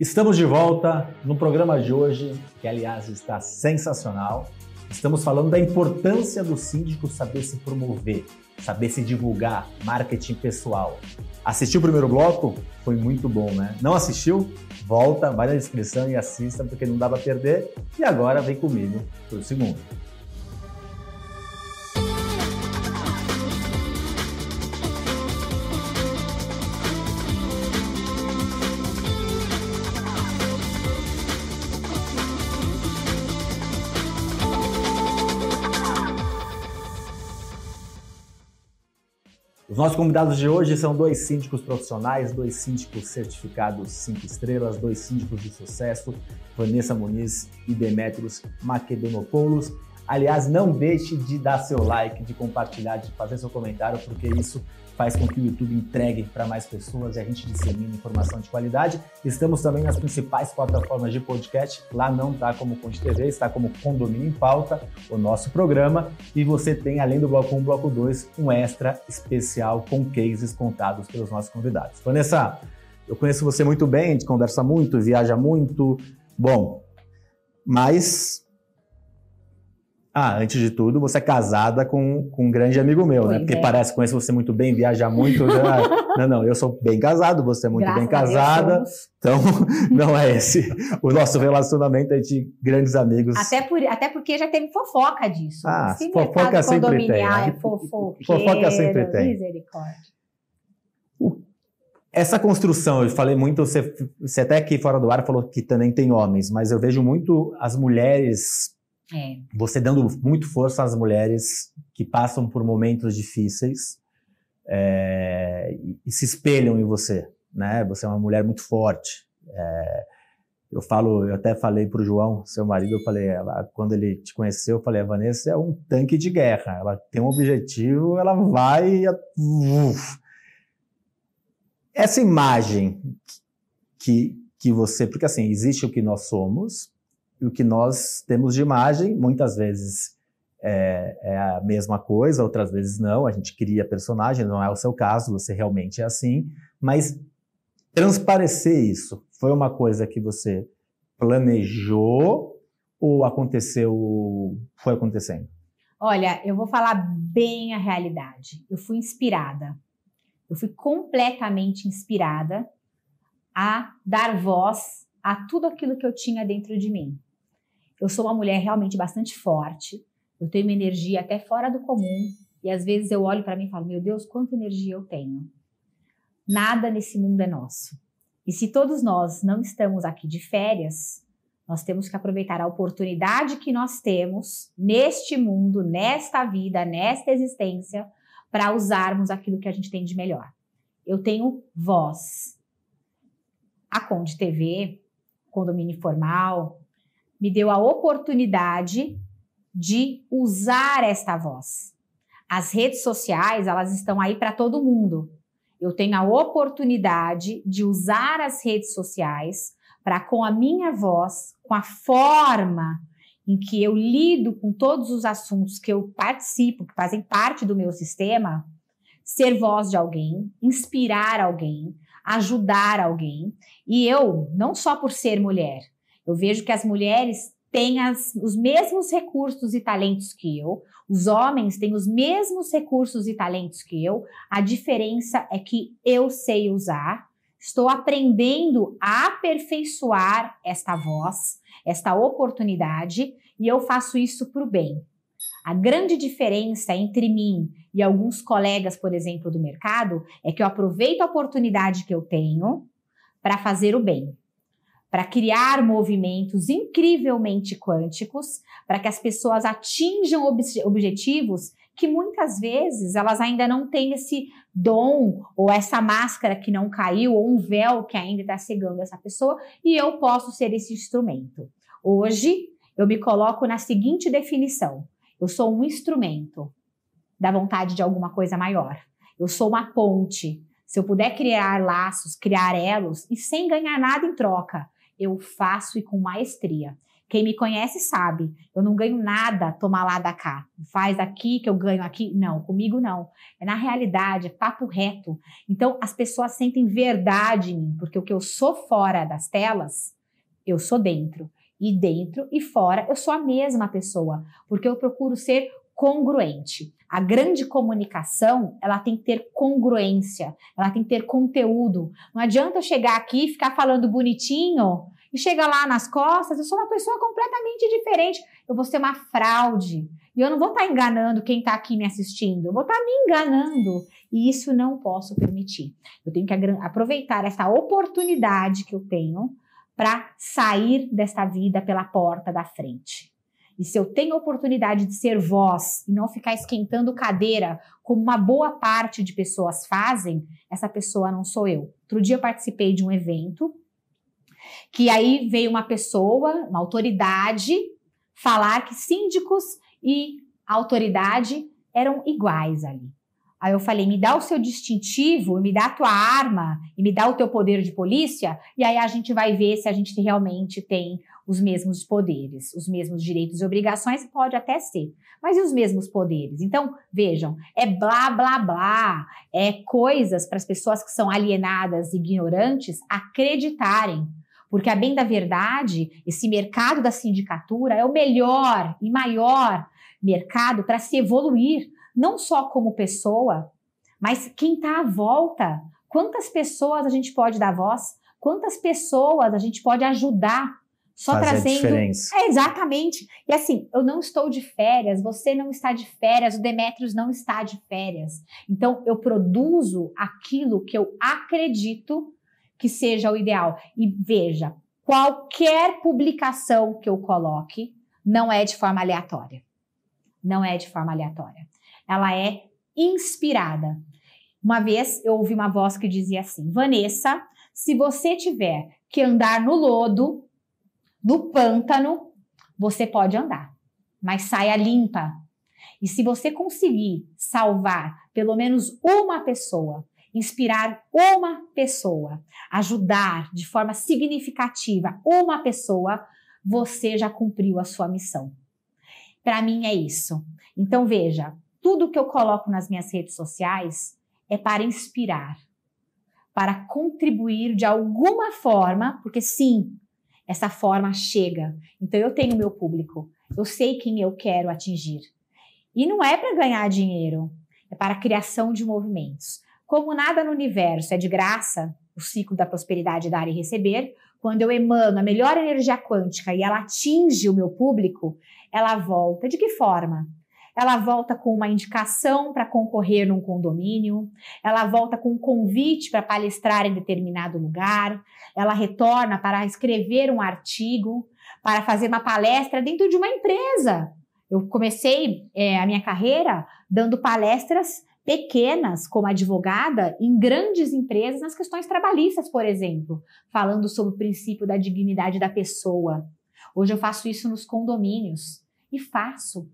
Estamos de volta no programa de hoje, que aliás está sensacional. Estamos falando da importância do síndico saber se promover, saber se divulgar, marketing pessoal. Assistiu o primeiro bloco? Foi muito bom, né? Não assistiu? Volta, vai na descrição e assista, porque não dá para perder. E agora vem comigo para o segundo. Os nossos convidados de hoje são dois síndicos profissionais, dois síndicos certificados 5 estrelas, dois síndicos de sucesso, Vanessa Muniz e Demetrios Makedonopoulos. Aliás, não deixe de dar seu like, de compartilhar, de fazer seu comentário, porque isso faz com que o YouTube entregue para mais pessoas e a gente dissemine informação de qualidade. Estamos também nas principais plataformas de podcast. Lá não está como Ponte TV, está como Condomínio em Pauta, o nosso programa. E você tem, além do Bloco 1, Bloco 2, um extra especial com cases contados pelos nossos convidados. Vanessa, eu conheço você muito bem, a gente conversa muito, viaja muito. Bom, mas ah, antes de tudo, você é casada com, com um grande amigo meu, né? pois né? Porque é. parece, conheço você muito bem, viaja muito. Já... não, não, eu sou bem casado, você é muito Graças bem casada. Então, não é esse. O nosso relacionamento é de grandes amigos. Até, por, até porque já teve fofoca disso. Ah, Esse fofoca sempre tem. Né? É fofoca sempre tem. Misericórdia. Essa construção, eu falei muito, você, você até aqui fora do ar falou que também tem homens, mas eu vejo muito as mulheres é. Você dando muito força às mulheres que passam por momentos difíceis é, e, se espelham em você, né? Você é uma mulher muito forte. É, eu falo, eu até falei para o João, seu marido, eu falei, ela, quando ele te conheceu, eu falei, a Vanessa é um tanque de guerra. Ela tem um objetivo, ela vai. Uf. Essa imagem que, que você, porque assim existe o que nós somos, e o que nós temos de imagem, muitas vezes é, é, a mesma coisa, outras vezes não, a gente cria personagem, não é o seu caso, você realmente é assim, mas transparecer isso foi uma coisa que você planejou ou aconteceu, foi acontecendo? Olha, eu vou falar bem a realidade. Eu fui inspirada. Eu fui completamente inspirada a dar voz a tudo aquilo que eu tinha dentro de mim. Eu sou uma mulher realmente bastante forte, eu tenho uma energia até fora do comum, e às vezes eu olho para mim e falo: Meu Deus, quanta energia eu tenho. Nada nesse mundo é nosso. E se todos nós não estamos aqui de férias, nós temos que aproveitar a oportunidade que nós temos neste mundo, nesta vida, nesta existência, para usarmos aquilo que a gente tem de melhor. Eu tenho voz. A Conde TV, condomínio formal, me deu a oportunidade de usar esta voz. As redes sociais, elas estão aí para todo mundo. Eu tenho a oportunidade de usar as redes sociais para, com a minha voz, com a forma em que eu lido com todos os assuntos que eu participo, que fazem parte do meu sistema, ser voz de alguém, inspirar alguém, ajudar alguém. E eu, não só por ser mulher, eu vejo que as mulheres têm as, os mesmos recursos e talentos que eu, os homens têm os mesmos recursos e talentos que eu, a diferença é que eu sei usar, estou aprendendo a aperfeiçoar esta voz, esta oportunidade, e eu faço isso para o bem. A grande diferença entre mim e alguns colegas, por exemplo, do mercado, é que eu aproveito a oportunidade que eu tenho para fazer o bem para criar movimentos incrivelmente quânticos, para que as pessoas atinjam ob objetivos que muitas vezes elas ainda não têm esse dom ou essa máscara que não caiu ou um véu que ainda está cegando essa pessoa e eu posso ser esse instrumento. Hoje eu me coloco na seguinte definição: eu sou um instrumento da vontade de alguma coisa maior. Eu sou uma ponte. Se eu puder criar laços, criar elos e sem ganhar nada em troca, eu faço e com maestria. Quem me conhece sabe, eu não ganho nada tomar lá da cá. Faz aqui que eu ganho aqui. Não, comigo não. É na realidade, é papo reto. Então as pessoas sentem verdade em mim, porque o que eu sou fora das telas, eu sou dentro. E dentro e fora eu sou a mesma pessoa, porque eu procuro ser congruente. A grande comunicação, ela tem que ter congruência, ela tem que ter conteúdo. Não adianta eu chegar aqui e ficar falando bonitinho e chegar lá nas costas, eu sou uma pessoa completamente diferente. Eu vou ser uma fraude. E eu não vou estar enganando quem está aqui me assistindo, eu vou estar me enganando. E isso não posso permitir. Eu tenho que aproveitar essa oportunidade que eu tenho para sair desta vida pela porta da frente. E se eu tenho a oportunidade de ser voz e não ficar esquentando cadeira, como uma boa parte de pessoas fazem, essa pessoa não sou eu. Outro dia eu participei de um evento que aí veio uma pessoa, uma autoridade, falar que síndicos e autoridade eram iguais ali. Aí eu falei, me dá o seu distintivo, me dá a tua arma e me dá o teu poder de polícia, e aí a gente vai ver se a gente realmente tem os mesmos poderes, os mesmos direitos e obrigações, pode até ser, mas e os mesmos poderes? Então, vejam, é blá blá blá, é coisas para as pessoas que são alienadas e ignorantes acreditarem. Porque, a bem da verdade, esse mercado da sindicatura é o melhor e maior mercado para se evoluir, não só como pessoa, mas quem está à volta. Quantas pessoas a gente pode dar voz? Quantas pessoas a gente pode ajudar só Fazer trazendo. diferença. É, exatamente. E assim, eu não estou de férias, você não está de férias, o Demetrios não está de férias. Então, eu produzo aquilo que eu acredito que seja o ideal. E veja, qualquer publicação que eu coloque não é de forma aleatória. Não é de forma aleatória. Ela é inspirada. Uma vez eu ouvi uma voz que dizia assim: Vanessa, se você tiver que andar no lodo, no pântano, você pode andar, mas saia limpa. E se você conseguir salvar pelo menos uma pessoa, inspirar uma pessoa, ajudar de forma significativa uma pessoa, você já cumpriu a sua missão. Para mim é isso. Então veja, tudo que eu coloco nas minhas redes sociais é para inspirar, para contribuir de alguma forma, porque sim, essa forma chega. Então eu tenho meu público, eu sei quem eu quero atingir. E não é para ganhar dinheiro, é para a criação de movimentos. Como nada no universo é de graça, o ciclo da prosperidade dar e receber, quando eu emano a melhor energia quântica e ela atinge o meu público, ela volta. De que forma? Ela volta com uma indicação para concorrer num condomínio, ela volta com um convite para palestrar em determinado lugar, ela retorna para escrever um artigo, para fazer uma palestra dentro de uma empresa. Eu comecei é, a minha carreira dando palestras pequenas como advogada em grandes empresas nas questões trabalhistas, por exemplo, falando sobre o princípio da dignidade da pessoa. Hoje eu faço isso nos condomínios e faço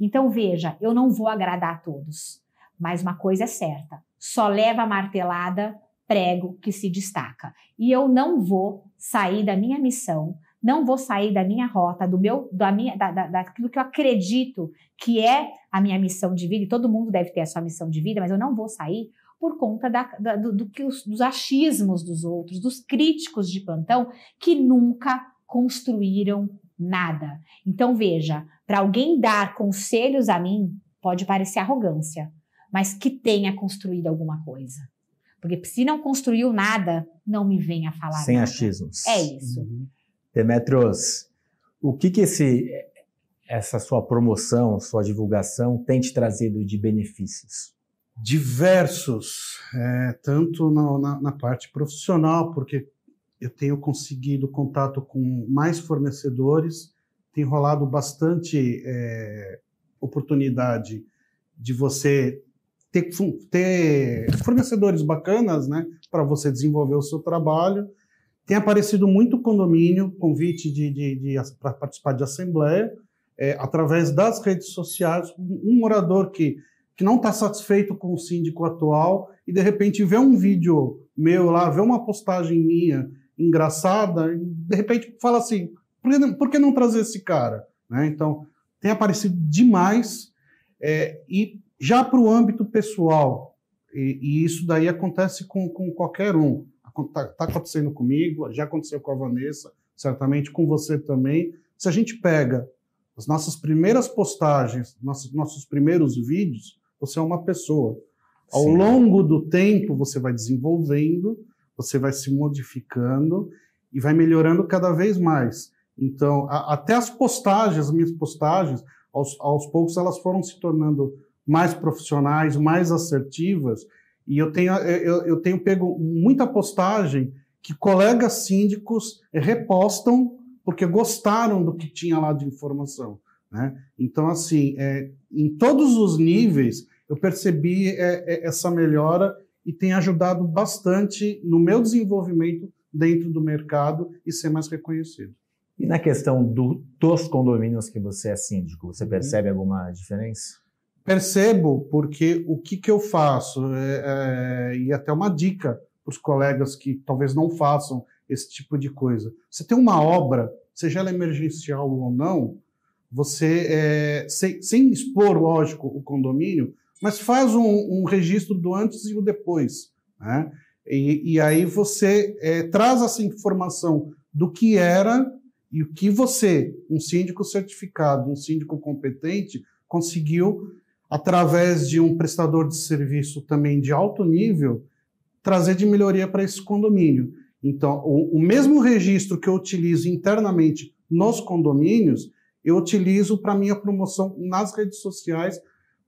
então veja, eu não vou agradar a todos, mas uma coisa é certa: só leva a martelada prego que se destaca. E eu não vou sair da minha missão, não vou sair da minha rota, do meu, da minha, da, da, daquilo que eu acredito que é a minha missão de vida, e todo mundo deve ter a sua missão de vida, mas eu não vou sair por conta da, da, do, do, que os, dos achismos dos outros, dos críticos de plantão que nunca construíram nada. Então veja, para alguém dar conselhos a mim, pode parecer arrogância, mas que tenha construído alguma coisa. Porque se não construiu nada, não me venha falar Sem nada. achismos. É isso. Uhum. Demetrios, o que que esse, essa sua promoção, sua divulgação tem te trazido de benefícios? Diversos, é, tanto na, na, na parte profissional, porque eu tenho conseguido contato com mais fornecedores, tem rolado bastante é, oportunidade de você ter, ter fornecedores bacanas, né, para você desenvolver o seu trabalho. Tem aparecido muito condomínio, convite de, de, de para participar de assembleia, é, através das redes sociais. Um morador que, que não está satisfeito com o síndico atual e de repente vê um vídeo meu lá, vê uma postagem minha engraçada, e de repente fala assim: por que, por que não trazer esse cara? Né? Então, tem aparecido demais. É, e já para o âmbito pessoal, e, e, isso daí acontece com, com qualquer um. Está tá acontecendo comigo, já aconteceu com a Vanessa, certamente com você também. Se a gente pega as nossas primeiras postagens, nossos, nossos primeiros vídeos, você é uma pessoa. Ao Sim. longo do tempo, você vai desenvolvendo, você vai se modificando e vai melhorando cada vez mais. Então, a, até as postagens, as minhas postagens, aos, aos poucos elas foram se tornando mais profissionais, mais assertivas. E eu tenho, eu, eu tenho pego muita postagem que colegas síndicos repostam porque gostaram do que tinha lá de informação. Né? Então, assim, é, em todos os níveis, eu percebi é, é, essa melhora e tem ajudado bastante no meu desenvolvimento dentro do mercado e ser mais reconhecido. E na questão do, dos condomínios que você é síndico, você uhum. percebe alguma diferença? Percebo, porque o que, que eu faço, é, é, e até uma dica para os colegas que talvez não façam esse tipo de coisa. Você tem uma obra, seja ela emergencial ou não, você, é, sem, sem, expor, lógico, o condomínio, mas faz um, um registro do antes e o depois. Né? E, e aí você é, traz essa informação do que era e o que você, um síndico certificado, um síndico competente, conseguiu, através de um prestador de serviço também de alto nível, trazer de melhoria para esse condomínio. Então, o, o mesmo registro que eu utilizo internamente nos condomínios, eu utilizo para minha promoção nas redes sociais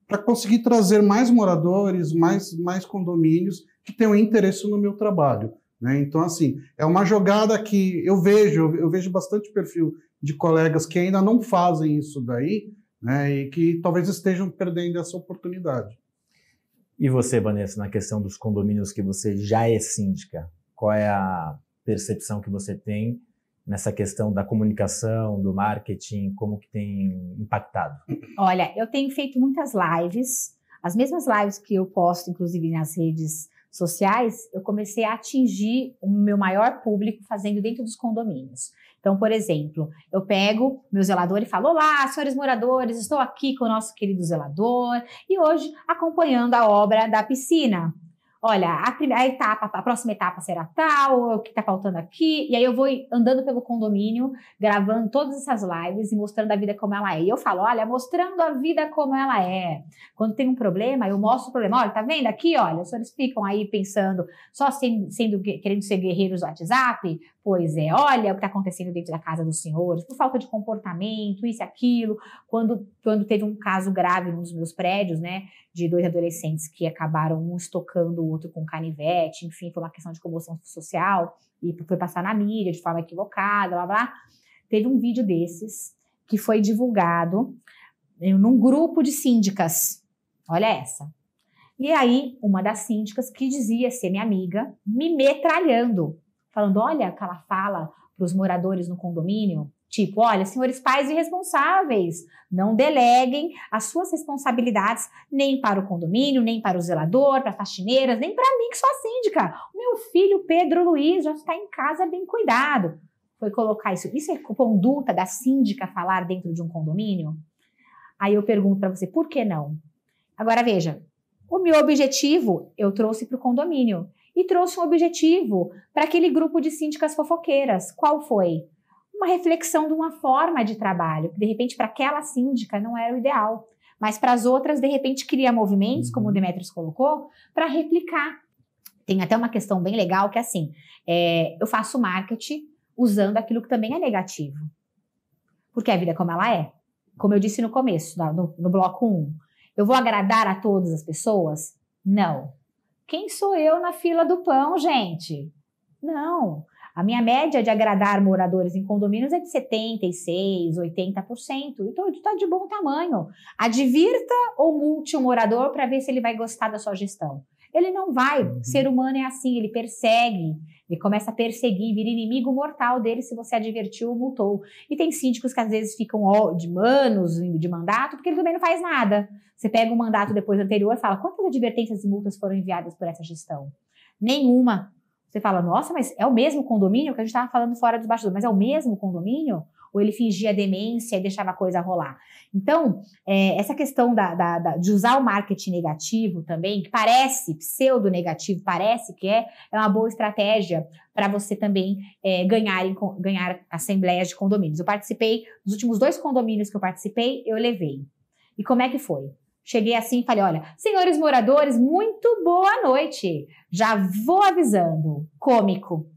para conseguir trazer mais moradores, mais, mais condomínios que tenham interesse no meu trabalho. Né? Então, assim, é uma jogada que eu vejo, eu vejo bastante perfil de colegas que ainda não fazem isso daí, né? E que talvez estejam perdendo essa oportunidade. E você, Vanessa, na questão dos condomínios que você já é síndica, qual é a percepção que você tem nessa questão da comunicação, do marketing, como que tem impactado? Olha, eu tenho feito muitas lives, as mesmas lives que eu posto, inclusive nas redes sociais, eu comecei a atingir o meu maior público fazendo dentro dos condomínios. Então, por exemplo, eu pego meu zelador e falo: Olá, senhores moradores, estou aqui com o nosso querido zelador e hoje acompanhando a obra da piscina olha, a, a, etapa, a próxima etapa será tal, o que está faltando aqui, e aí eu vou andando pelo condomínio, gravando todas essas lives e mostrando a vida como ela é. E eu falo, olha, mostrando a vida como ela é. Quando tem um problema, eu mostro o problema. Olha, tá vendo aqui? Olha, os senhores ficam aí pensando, só sendo, sendo querendo ser guerreiros do WhatsApp? Pois é, olha o que está acontecendo dentro da casa dos senhores, por falta de comportamento, isso e aquilo. Quando, quando teve um caso grave num dos meus prédios, né, de dois adolescentes que acabaram um estocando o outro com canivete, enfim, foi uma questão de comoção social e foi passar na mídia de forma equivocada, blá blá. Teve um vídeo desses que foi divulgado num grupo de síndicas. Olha essa. E aí, uma das síndicas que dizia ser minha amiga, me metralhando falando: olha, que ela fala para os moradores no condomínio, tipo, olha, senhores pais irresponsáveis, não deleguem as suas responsabilidades nem para o condomínio, nem para o zelador, para faxineiras, nem para mim que sou a síndica. O meu filho Pedro Luiz já está em casa bem cuidado. Foi colocar isso. Isso é conduta da síndica falar dentro de um condomínio? Aí eu pergunto para você, por que não? Agora veja, o meu objetivo eu trouxe para o condomínio e trouxe um objetivo para aquele grupo de síndicas fofoqueiras. Qual foi? Uma reflexão de uma forma de trabalho, que de repente para aquela síndica não era o ideal, mas para as outras, de repente, cria movimentos, como o Demetrius colocou, para replicar. Tem até uma questão bem legal que é assim: é, eu faço marketing usando aquilo que também é negativo. Porque a vida é como ela é. Como eu disse no começo, no, no bloco 1. Eu vou agradar a todas as pessoas? Não. Quem sou eu na fila do pão, gente? Não. A minha média de agradar moradores em condomínios é de 76%, 80%. Então, está de bom tamanho. Advirta ou multe o morador para ver se ele vai gostar da sua gestão. Ele não vai. Uhum. Ser humano é assim, ele persegue. Ele começa a perseguir, vira inimigo mortal dele se você advertiu ou multou. E tem síndicos que às vezes ficam de manos de mandato porque ele também não faz nada. Você pega o um mandato depois anterior e fala: quantas advertências e multas foram enviadas por essa gestão? Nenhuma. Você fala, nossa, mas é o mesmo condomínio que a gente estava falando fora dos bastidores, mas é o mesmo condomínio? Ou ele fingia demência e deixava a coisa rolar. Então, é, essa questão da, da, da, de usar o marketing negativo também, que parece pseudo-negativo, parece que é, é uma boa estratégia para você também é, ganhar, em, ganhar assembleias de condomínios. Eu participei, nos últimos dois condomínios que eu participei, eu levei. E como é que foi? Cheguei assim e falei: olha, senhores moradores, muito boa noite. Já vou avisando. Cômico.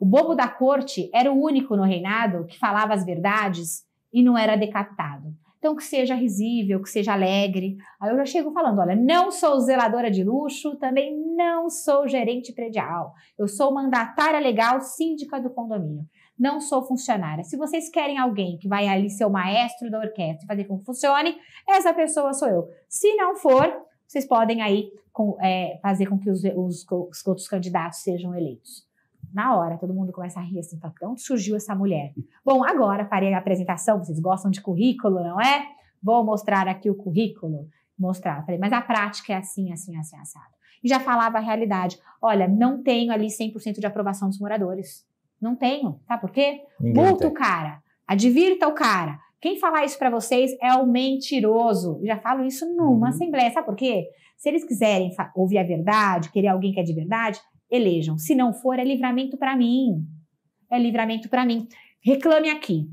O bobo da corte era o único no reinado que falava as verdades e não era decapitado. Então, que seja risível, que seja alegre. Aí eu já chego falando: olha, não sou zeladora de luxo, também não sou gerente predial. Eu sou mandatária legal, síndica do condomínio. Não sou funcionária. Se vocês querem alguém que vai ali ser o maestro da orquestra e fazer com que funcione, essa pessoa sou eu. Se não for, vocês podem aí com, é, fazer com que os, os, os outros candidatos sejam eleitos na hora, todo mundo começa a rir assim, fala, onde surgiu essa mulher? Bom, agora farei a apresentação, vocês gostam de currículo, não é? Vou mostrar aqui o currículo. Mostrar. Falei, mas a prática é assim, assim, assim, assado. E já falava a realidade. Olha, não tenho ali 100% de aprovação dos moradores. Não tenho. Sabe por quê? Multa o cara. Advirta o cara. Quem falar isso para vocês é o mentiroso. Já falo isso numa uhum. assembleia. Sabe por quê? Se eles quiserem ouvir a verdade, querer alguém que é de verdade, elejam. Se não for, é livramento para mim. É livramento para mim. Reclame aqui.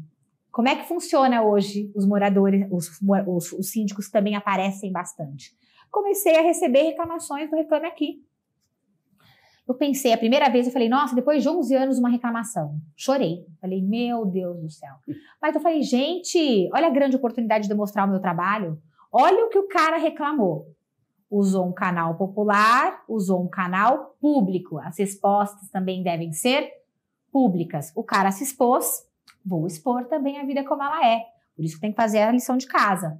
Como é que funciona hoje os moradores, os, os, os síndicos também aparecem bastante? Comecei a receber reclamações do Reclame Aqui. Eu pensei, a primeira vez eu falei, nossa, depois de 11 anos uma reclamação. Chorei. Falei, meu Deus do céu. Mas eu falei, gente, olha a grande oportunidade de mostrar o meu trabalho. Olha o que o cara reclamou usou um canal popular, usou um canal público. As respostas também devem ser públicas. O cara se expôs, vou expor também a vida como ela é. Por isso que tem que fazer a lição de casa.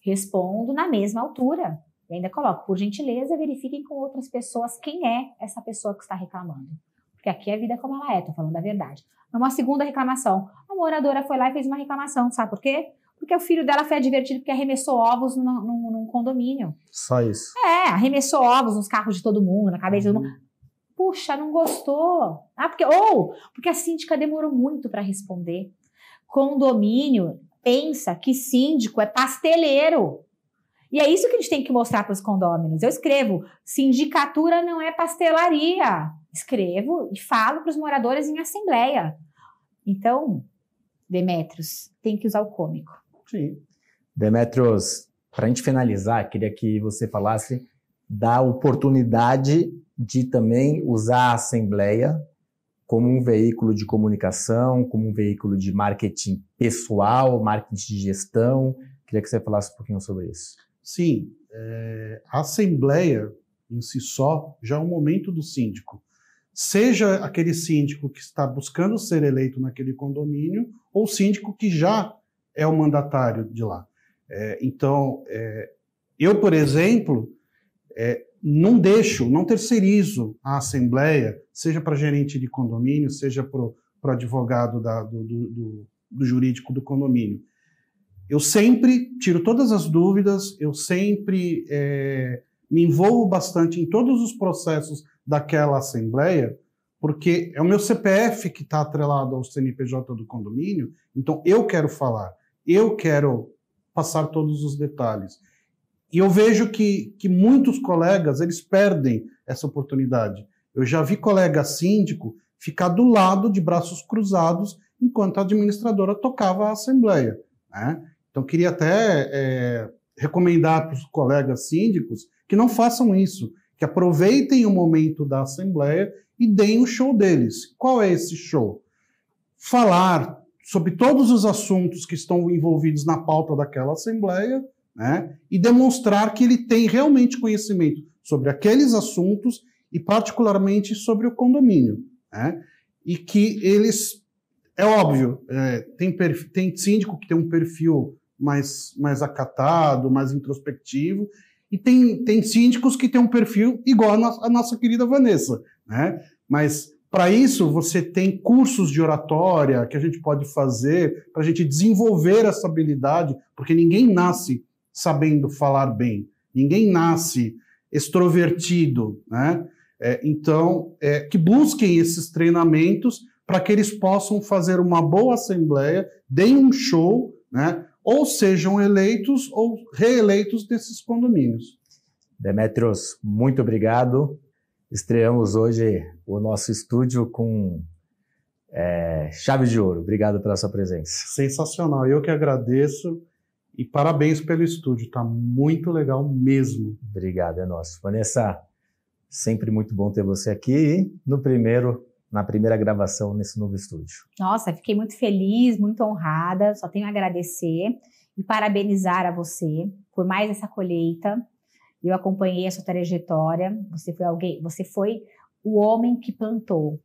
Respondo na mesma altura. E ainda coloco, por gentileza, verifiquem com outras pessoas quem é essa pessoa que está reclamando. Porque aqui é a vida como ela é, tô falando a verdade. Uma segunda reclamação. A moradora foi lá e fez uma reclamação, sabe por quê? Porque o filho dela foi advertido porque arremessou ovos num, num, num, condomínio. Só isso. É, arremessou ovos nos carros de todo mundo, na cabeça uhum. de todo mundo. Puxa, não gostou. Ah, porque, ou porque a síndica demorou muito para responder. Condomínio pensa que síndico é pasteleiro. E é isso que a gente tem que mostrar para os condôminos. Eu escrevo: sindicatura não é pastelaria. Escrevo e falo para os moradores em assembleia. Então, Demetrios, tem que usar o cômico. Sim. Demetrios, para a gente finalizar, queria que você falasse da oportunidade de também usar a Assembleia como um veículo de comunicação, como um veículo de marketing pessoal, marketing de gestão. Queria que você falasse um pouquinho sobre isso. Sim, é, a Assembleia em si só já é um momento do síndico. Seja aquele síndico que está buscando ser eleito naquele condomínio, ou síndico que já é o mandatário de lá. É, então, é, eu, por exemplo, é, não deixo, não terceirizo a assembleia, seja para gerente de condomínio, seja para o advogado da, do, do, do, jurídico do condomínio. Eu sempre tiro todas as dúvidas, eu sempre é, me envolvo bastante em todos os processos daquela assembleia, porque é o meu CPF que está atrelado ao CNPJ do condomínio, então eu quero falar. Eu quero passar todos os detalhes. E eu vejo que, que muitos colegas, eles perdem essa oportunidade. Eu já vi colega síndico ficar do lado de braços cruzados enquanto a administradora tocava a assembleia. Né? Então, queria até é, recomendar para os colegas síndicos que não façam isso, que aproveitem o momento da assembleia e deem o show deles. Qual é esse show? Falar sobre todos os assuntos que estão envolvidos na pauta daquela Assembleia, né, e demonstrar que ele tem realmente conhecimento sobre aqueles assuntos e, particularmente, sobre o condomínio. Né, e que eles, é óbvio, é, tem, tem síndico que tem um perfil mais, mais acatado, mais introspectivo, e tem, tem síndicos que têm um perfil igual a, no, a nossa querida Vanessa. Né? Mas para isso, você tem cursos de oratória que a gente pode fazer para a gente desenvolver essa habilidade, porque ninguém nasce sabendo falar bem, ninguém nasce extrovertido, né? É, então, é, que busquem esses treinamentos para que eles possam fazer uma boa assembleia, deem um show, né? ou sejam eleitos ou reeleitos desses condomínios. Demetrios, muito obrigado. Estreamos hoje o nosso estúdio com é, chave de ouro. Obrigado pela sua presença. Sensacional. Eu que agradeço e parabéns pelo estúdio. Tá muito legal mesmo. Obrigado, é nosso. Vanessa, sempre muito bom ter você aqui e no primeiro na primeira gravação nesse novo estúdio. Nossa, fiquei muito feliz, muito honrada. Só tenho a agradecer e parabenizar a você por mais essa colheita. Eu acompanhei a sua trajetória. Você foi alguém, você foi o homem que plantou.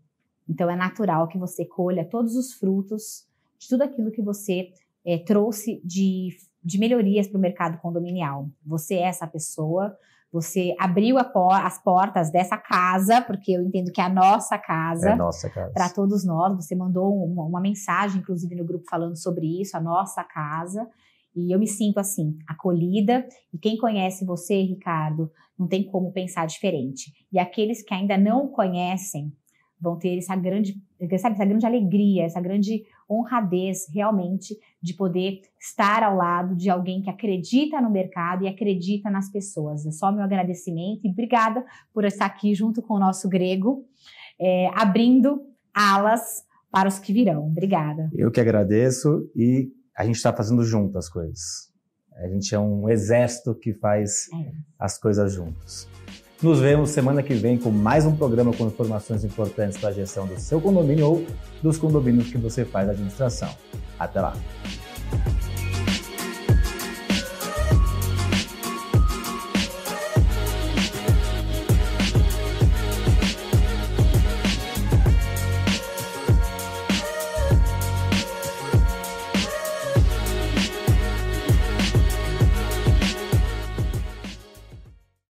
Então é natural que você colha todos os frutos de tudo aquilo que você é, trouxe de, de melhorias para o mercado condominial. Você é essa pessoa. Você abriu por, as portas dessa casa, porque eu entendo que é a nossa casa. É nossa casa. Para todos nós. Você mandou uma, uma, mensagem, inclusive, no grupo falando sobre isso, a nossa casa. E eu me sinto assim, acolhida. E quem conhece você, Ricardo, não tem como pensar diferente. E aqueles que ainda não conhecem vão ter essa grande, sabe, essa grande alegria, essa grande honradez realmente de poder estar ao lado de alguém que acredita no mercado e acredita nas pessoas. É só meu agradecimento e obrigada por estar aqui junto com o nosso grego, é, abrindo alas para os que virão. Obrigada. Eu que agradeço e a gente está fazendo junto as coisas. A gente é um exército que faz é. as coisas juntos. Nos vemos semana que vem com mais um programa com informações importantes para a gestão do seu condomínio ou dos condomínios que você faz administração. Até lá!